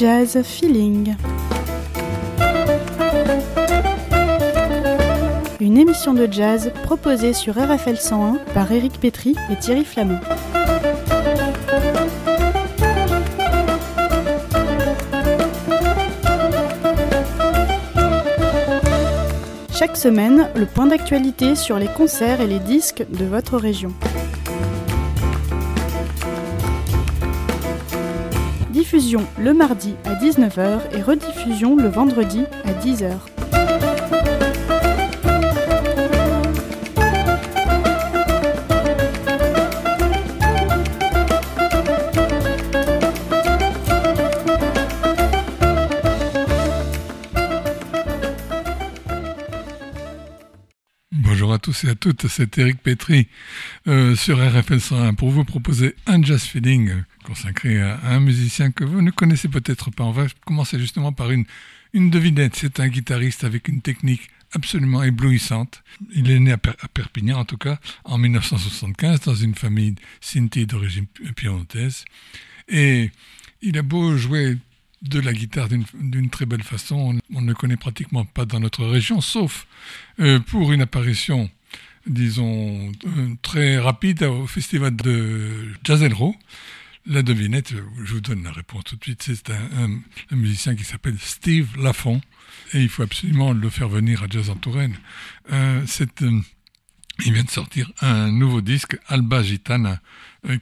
Jazz Feeling. Une émission de jazz proposée sur RFL 101 par Éric Petry et Thierry Flamand. Chaque semaine, le point d'actualité sur les concerts et les disques de votre région. Diffusion le mardi à 19h et rediffusion le vendredi à 10h. À toutes, c'est Eric Petry euh, sur RFL 101 pour vous proposer un jazz feeling consacré à un musicien que vous ne connaissez peut-être pas. On va commencer justement par une, une devinette. C'est un guitariste avec une technique absolument éblouissante. Il est né à, Perpignan en tout cas en 1975 dans une famille sinti d'origine piémontaise et il a beau jouer de la guitare d'une très belle façon. On, ne connaît pratiquement pas dans notre région, sauf euh, pour une apparition, disons, euh, très rapide au festival de Jazz La devinette, je vous donne la réponse tout de suite, c'est un, musicien qui s'appelle Steve Lafont, et il faut absolument le faire venir à Jazz en Touraine. Euh, il vient de sortir un nouveau disque, Alba Gitana,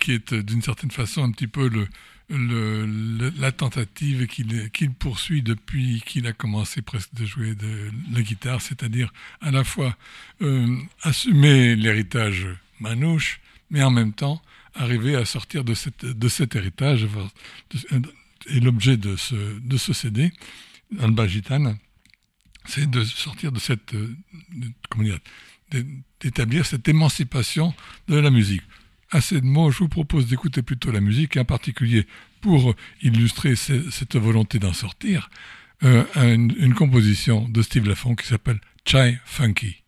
qui est d'une certaine façon un petit peu le, la tentative qu'il poursuit depuis qu'il a commencé presque de jouer de la guitare, c'est-à-dire à la fois euh, assumer l'héritage manouche, mais en même temps arriver à sortir de, cet héritage. Et l'objet de ce, CD, Alba Gitane, c'est de sortir de cette, dire, d'établir cette émancipation de la musique assez de mots, je vous propose d'écouter plutôt la musique, en particulier pour illustrer cette volonté d'en sortir, euh, une, une, composition de Steve Lafont qui s'appelle Chai Funky.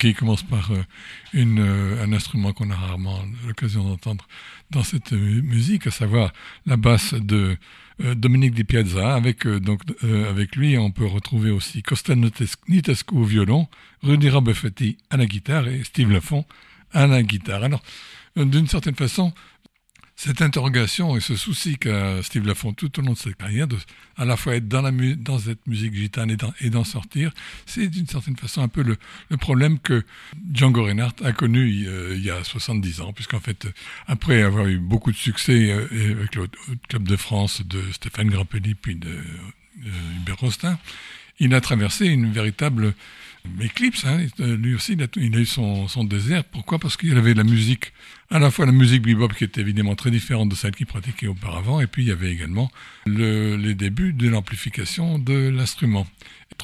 Funky commence par euh, euh, un instrument qu'on a rarement l'occasion d'entendre dans cette musique, à savoir la basse de euh, Dominique Di Piazza. Avec, donc, avec lui, on peut retrouver aussi Costa Nitescu au violon, Rudy Robefetti à la guitare et Steve Lafont à la guitare. Alors, d'une certaine façon, cette interrogation et ce souci qu'a Steve Lafont tout au long de sa carrière, de à la fois être dans, cette musique gitane et d'en sortir, c'est d'une certaine façon un peu le, problème que Django Reinhardt a connu euh, il y a 70 ans, puisqu'en fait, après avoir eu beaucoup de succès euh, avec le Club de France de Stéphane Grappelli puis de euh, Hubert Rostin, il a traversé une véritable éclipse. Hein. Lui aussi, il a, eu son, désert. Pourquoi? Parce qu'il avait la musique, à la fois la musique bebop qui était évidemment très différente de celle qu'il pratiquait auparavant, et puis il y avait également le, les débuts de l'amplification de l'instrument.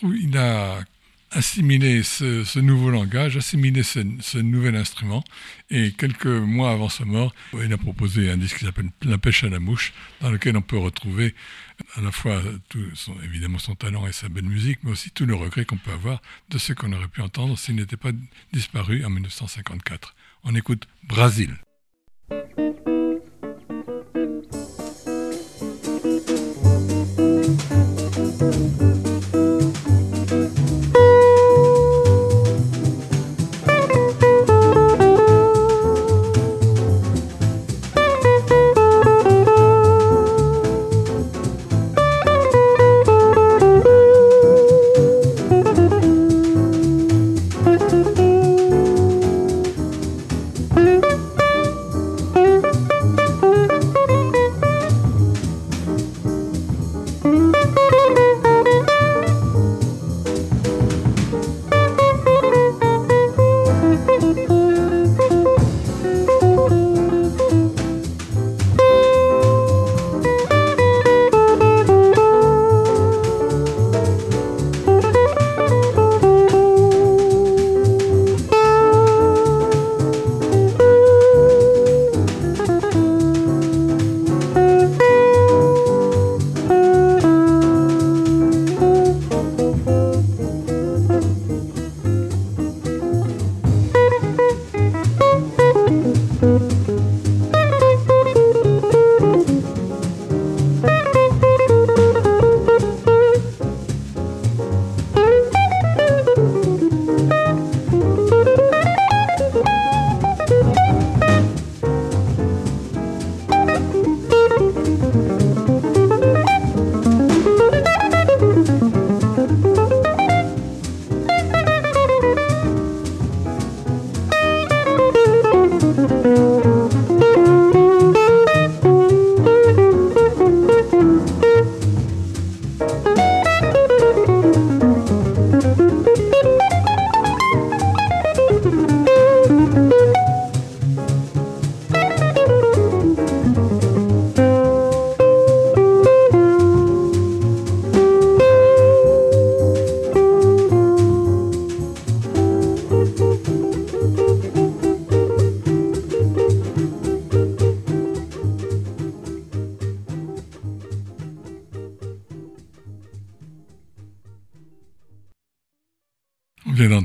Il a assimiler ce, nouveau langage, assimiler ce, nouvel instrument. Et quelques mois avant sa mort, il a proposé un disque qui s'appelle La pêche à la mouche, dans lequel on peut retrouver à la fois tout son, évidemment son talent et sa belle musique, mais aussi tout le regret qu'on peut avoir de ce qu'on aurait pu entendre s'il n'était pas disparu en 1954. On écoute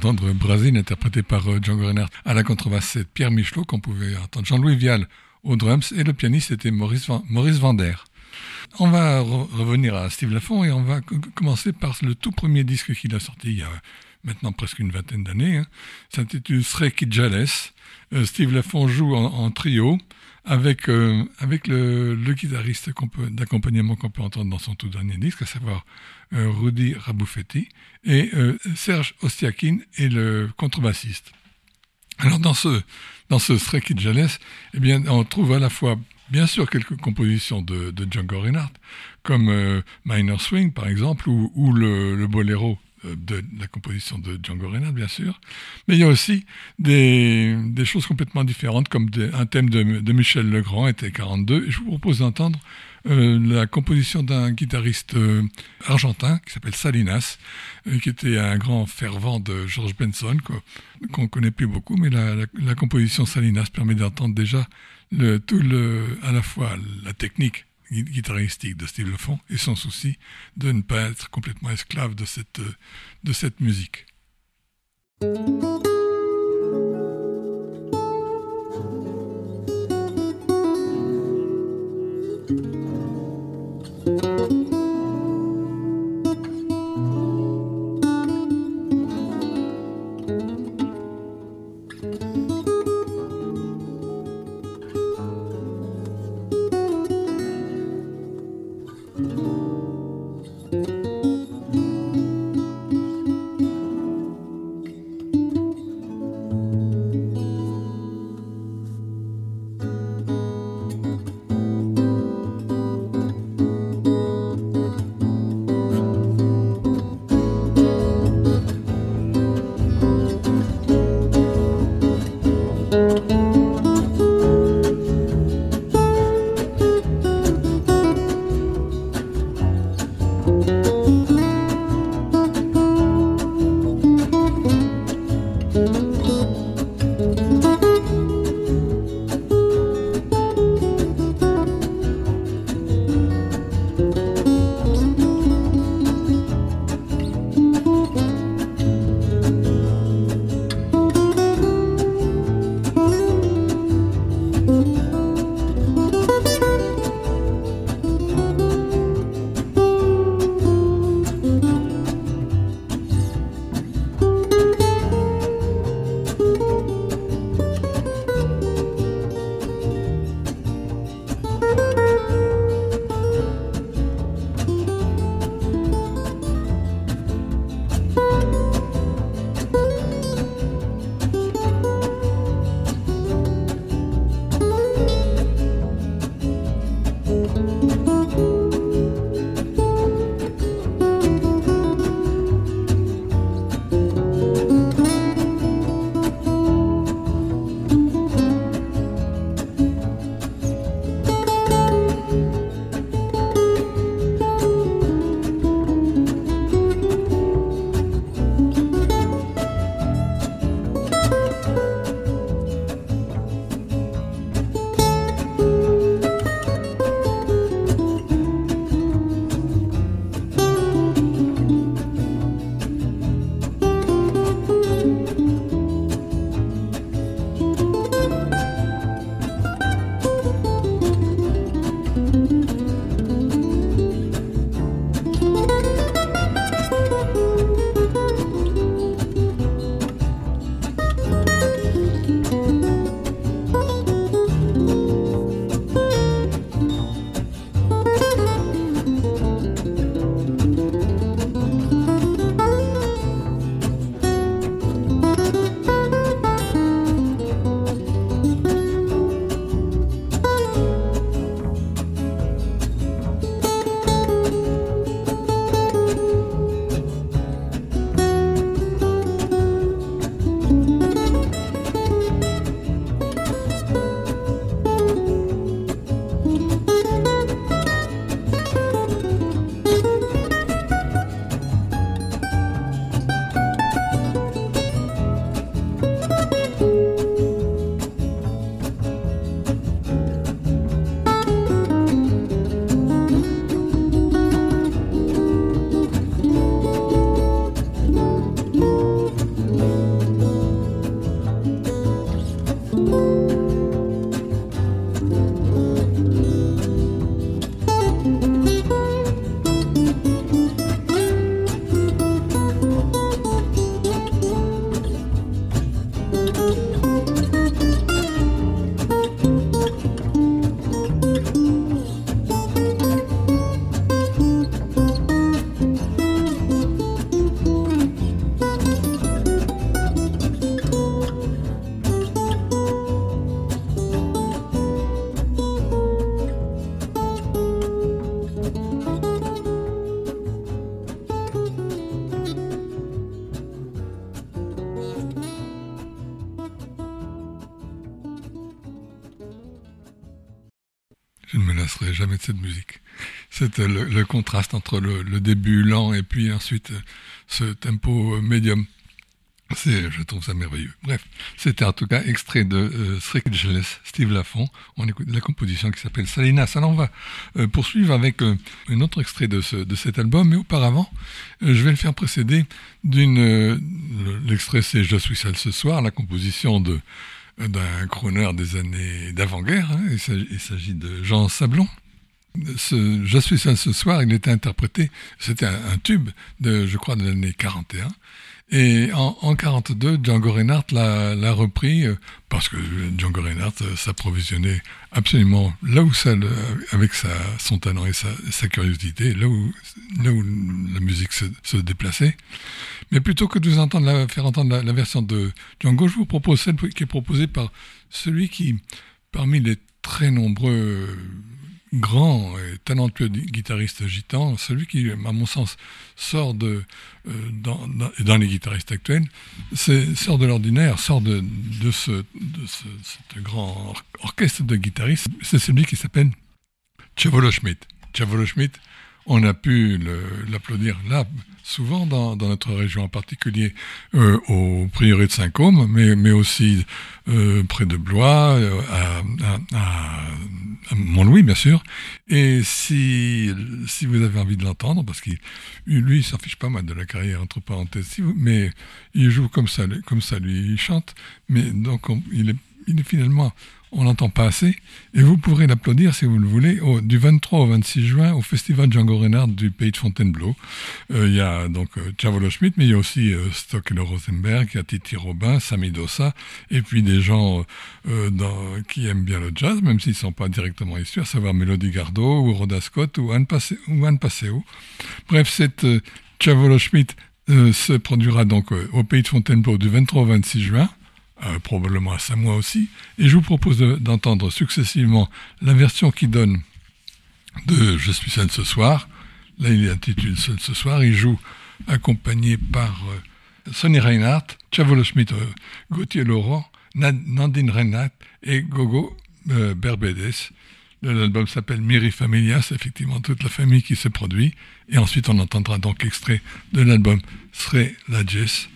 Brésil. interprété par euh, Django Reinhardt à la contrebasse, c'est Pierre Michelot qu'on pouvait entendre. Jean-Louis Vial aux drums et le pianiste était Maurice, Maurice Vander. On va revenir à Steve Lafont et on va commencer par le tout premier disque qu'il a sorti il y a maintenant presque une vingtaine d'années. Hein. S'intitule Sreki Jales. Steve Lafont joue en, trio avec, avec le, le guitariste d'accompagnement qu'on peut entendre dans son tout dernier disque, à savoir Rudy Raboufetti, et Serge Ostiakin est le contrebassiste. Alors dans ce, dans ce Stray Jales, eh bien, on trouve à la fois, bien sûr, quelques compositions de, de Django Reinhardt, comme euh, Minor Swing, par exemple, ou, le, le euh, de, la composition de Django Reinhardt, bien sûr. Mais il y a aussi des, choses complètement différentes, comme un thème de, Michel Legrand, était 42. Et je vous propose d'entendre euh, la composition d'un guitariste euh, argentin qui s'appelle Salinas, euh, qui était un grand fervent de George Benson, qu'on ne connaît plus beaucoup, mais la, composition Salinas permet d'entendre déjà tout le, à la fois la technique guitaristique de Steve Lefond et son souci de ne pas être complètement esclave de cette, de cette musique. Cette musique. C'est le, le, contraste entre le, début lent et puis ensuite ce tempo médium. C'est, je trouve ça merveilleux. Bref, c'était en tout cas extrait de euh, Steve Lafont. On écoute la composition qui s'appelle Salinas. Alors on va euh, poursuivre avec euh, un autre extrait de, ce, de cet album, mais auparavant, euh, je vais le faire précéder d'une. Euh, l'extrait c'est Je suis seul ce soir, la composition de d'un crooner des années d'avant-guerre. Hein. Il s'agit de Jean Sablon. Ce Je suis seul ce soir, il était interprété, c'était un, tube de, je crois, de l'année 41. Et en, en 42, Django Reinhardt l'a repris euh, parce que Django Reinhardt euh, s'approvisionnait absolument là où ça, avec sa, son talent et sa, curiosité, là où, la musique se, déplaçait. Mais plutôt que de vous entendre faire entendre la, la, version de Django, je vous propose celle qui est proposée par celui qui, parmi les très nombreux grand et talentueux guitariste gitan, celui qui, à mon sens, sort de, euh, dans, dans, les guitaristes actuels, sort de l'ordinaire, sort de, de, ce, de ce, grand or orchestre de guitaristes, c'est celui qui s'appelle Chavolo Schmidt. Chavolo Schmidt, on a pu l'applaudir là, souvent dans, notre région, en particulier euh, au prieuré de Saint-Côme, mais, mais aussi euh, près de Blois, euh, à, à, à Montlouis, bien sûr. Et si, si vous avez envie de l'entendre, parce qu'il lui, il s'en fiche pas mal de la carrière, entre parenthèses, mais il joue comme ça, comme ça, lui, il chante, mais donc il est finalement on n'entend pas assez. Et vous pourrez l'applaudir, si vous le voulez, au, du 23 au 26 juin au Festival Django Reinhardt du Pays de Fontainebleau. Euh, il y a donc euh, Chavolo Schmidt, mais il y a aussi euh, Stockler Rosenberg, il y a Titi Robin, Sami Dossa, et puis des gens euh, qui aiment bien le jazz, même s'ils ne sont pas directement issus, à savoir Melody Gardot, ou Rhoda Scott, ou Anne, Passe, ou Passeo. Bref, cette Chavolo Schmidt euh, se produira donc au Pays de Fontainebleau du 23 au 26 juin euh, probablement à Samoa aussi, et je vous propose d'entendre de, successivement la version qui donne de Je suis seul ce soir. Là, il est intitulé Seul ce soir. Il joue accompagné par euh, Sonny Reinhardt, Chavolo Schmidt, euh, Gauthier Laurent, Nandine Reinhardt et Gogo Berbedes. L'album s'appelle Miri Familia, c'est effectivement toute la famille qui se produit. Et ensuite, on entendra donc extrait de l'album Sre la Jess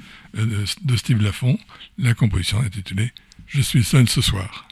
de, de Steve Lafont. La composition intitulée Je suis seul ce soir.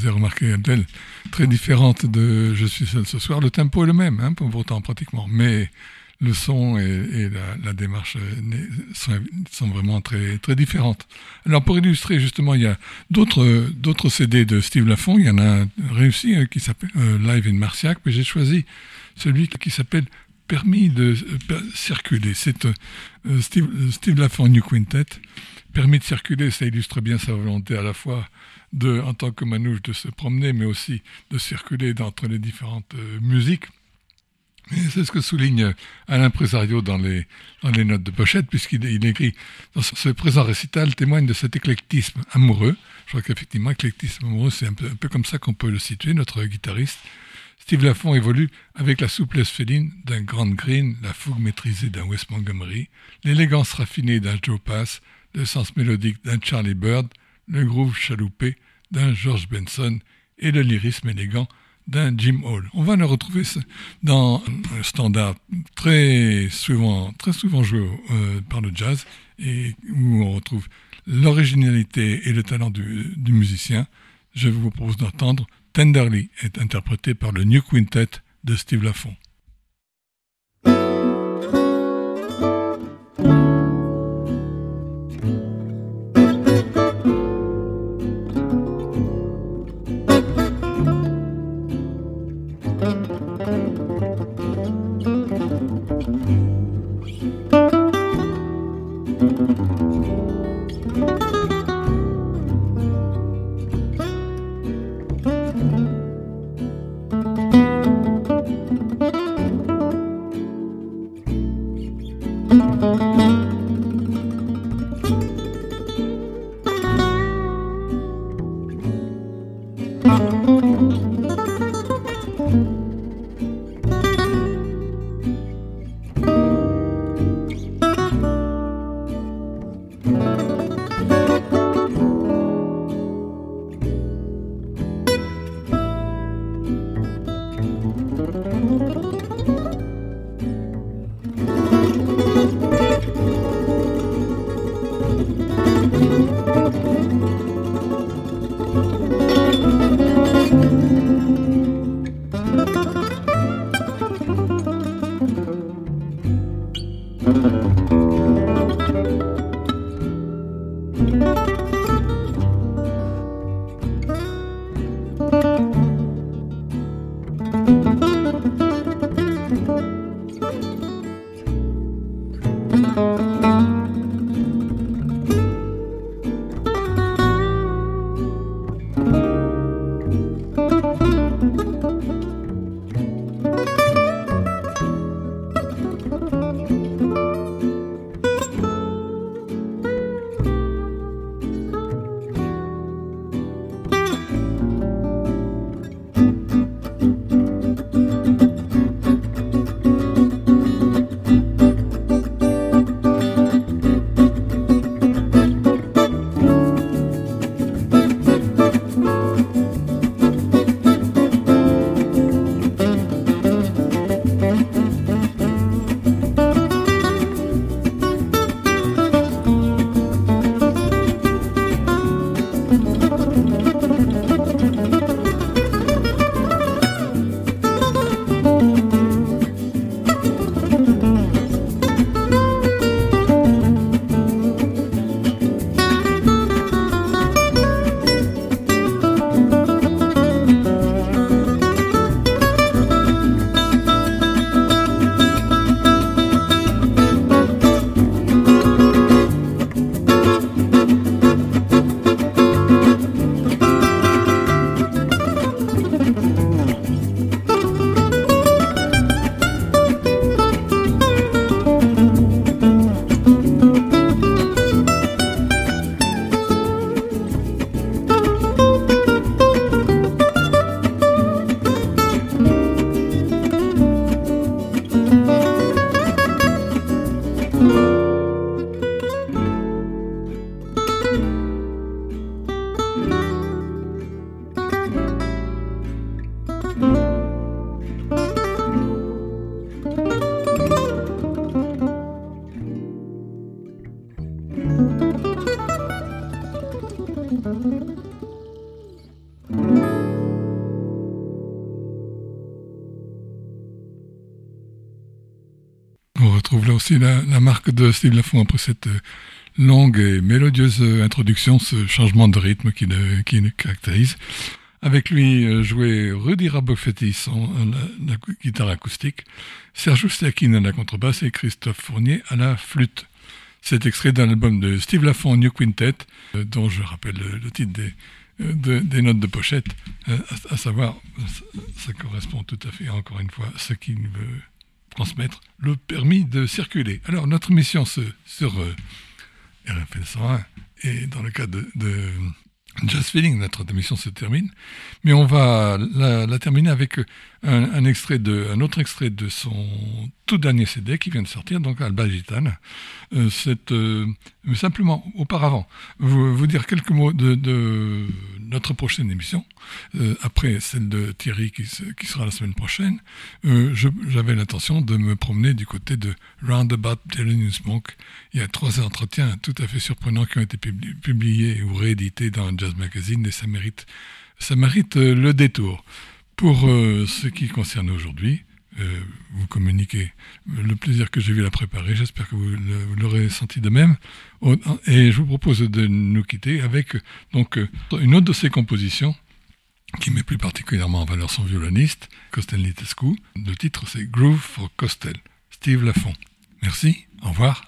Faisait remarquer Adèle, très différente de Je suis seul ce soir. Le tempo est le même, hein, pourtant pratiquement, mais le son et, la, démarche sont, sont, vraiment très, très différentes. Alors pour illustrer justement, il y a d'autres, CD de Steve Lafont. Il y en a un réussi qui s'appelle Live in Marciac, mais j'ai choisi celui qui s'appelle Permis de circuler. C'est Steve, Steve New Quintet. Permis de circuler, ça illustre bien sa volonté à la fois de, en tant que manouche, de se promener, mais aussi de circuler entre les différentes euh, musiques. c'est ce que souligne Alain Présario dans les, dans les notes de pochette, puisqu'il il écrit dans ce, présent récital témoigne de cet éclectisme amoureux. Je crois qu'effectivement, éclectisme amoureux, c'est un peu, un peu comme ça qu'on peut le situer, notre guitariste. Steve Lafont évolue avec la souplesse féline d'un Grand Green, la fougue maîtrisée d'un Wes Montgomery, l'élégance raffinée d'un Joe Pass, le sens mélodique d'un Charlie Bird, le groove chaloupé d'un George Benson et le lyrisme élégant d'un Jim Hall. On va le retrouver dans un standard très souvent, joué euh, par le jazz et où on retrouve l'originalité et le talent du, du musicien. Je vous propose d'entendre Tenderly est interprété par le New Quintet de Steve Lafont. Aussi la, marque de Steve Lafont après cette longue et mélodieuse introduction, ce changement de rythme qui le, qui caractérise. Avec lui jouait Rudy Rabofetti, son, la, guitare acoustique, Sergio Stiakin à la contrebasse et Christophe Fournier à la flûte. C'est extrait d'un album de Steve Lafont New Quintet, dont je rappelle le titre des, des notes de pochette, euh, à, savoir, ça, correspond tout à fait, encore une fois, à ce qu'il veut transmettre, le permis de circuler. Alors, notre mission sur euh, RFL 101, et dans le cas de, Just Feeling, notre émission se termine, mais on va la, terminer avec un, extrait de, un autre extrait de son tout dernier CD qui vient de sortir, donc Alba Gitane. Euh, euh, simplement auparavant vous, dire quelques mots de, notre prochaine émission, euh, après celle de Thierry qui, sera la semaine prochaine. J'avais l'intention de me promener du côté de Roundabout Dylan Smoke. Il y a trois entretiens tout à fait surprenants qui ont été publiés ou réédités dans Jazz Magazine et ça mérite, ça mérite le détour. Pour ce qui concerne aujourd'hui, euh, vous communiquer le plaisir que j'ai vu la préparer. J'espère que vous l'aurez senti de même. Et je vous propose de nous quitter avec donc une autre de ses compositions qui met plus particulièrement en valeur son violoniste, Costel Litescu. Le titre c'est Groove for Costel, Steve Lafont. Merci, au revoir.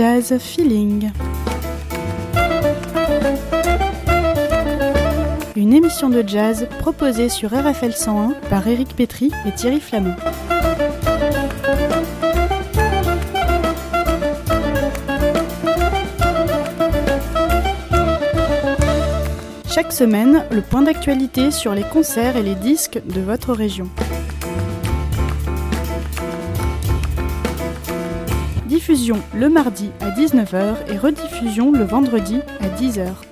Jazz Feeling. Une émission de jazz proposée sur RFL 101 par Éric Pétry et Thierry Flamand. Chaque semaine, le point d'actualité sur les concerts et les disques de votre région. Diffusion le mardi à 19h et rediffusion le vendredi à 10h.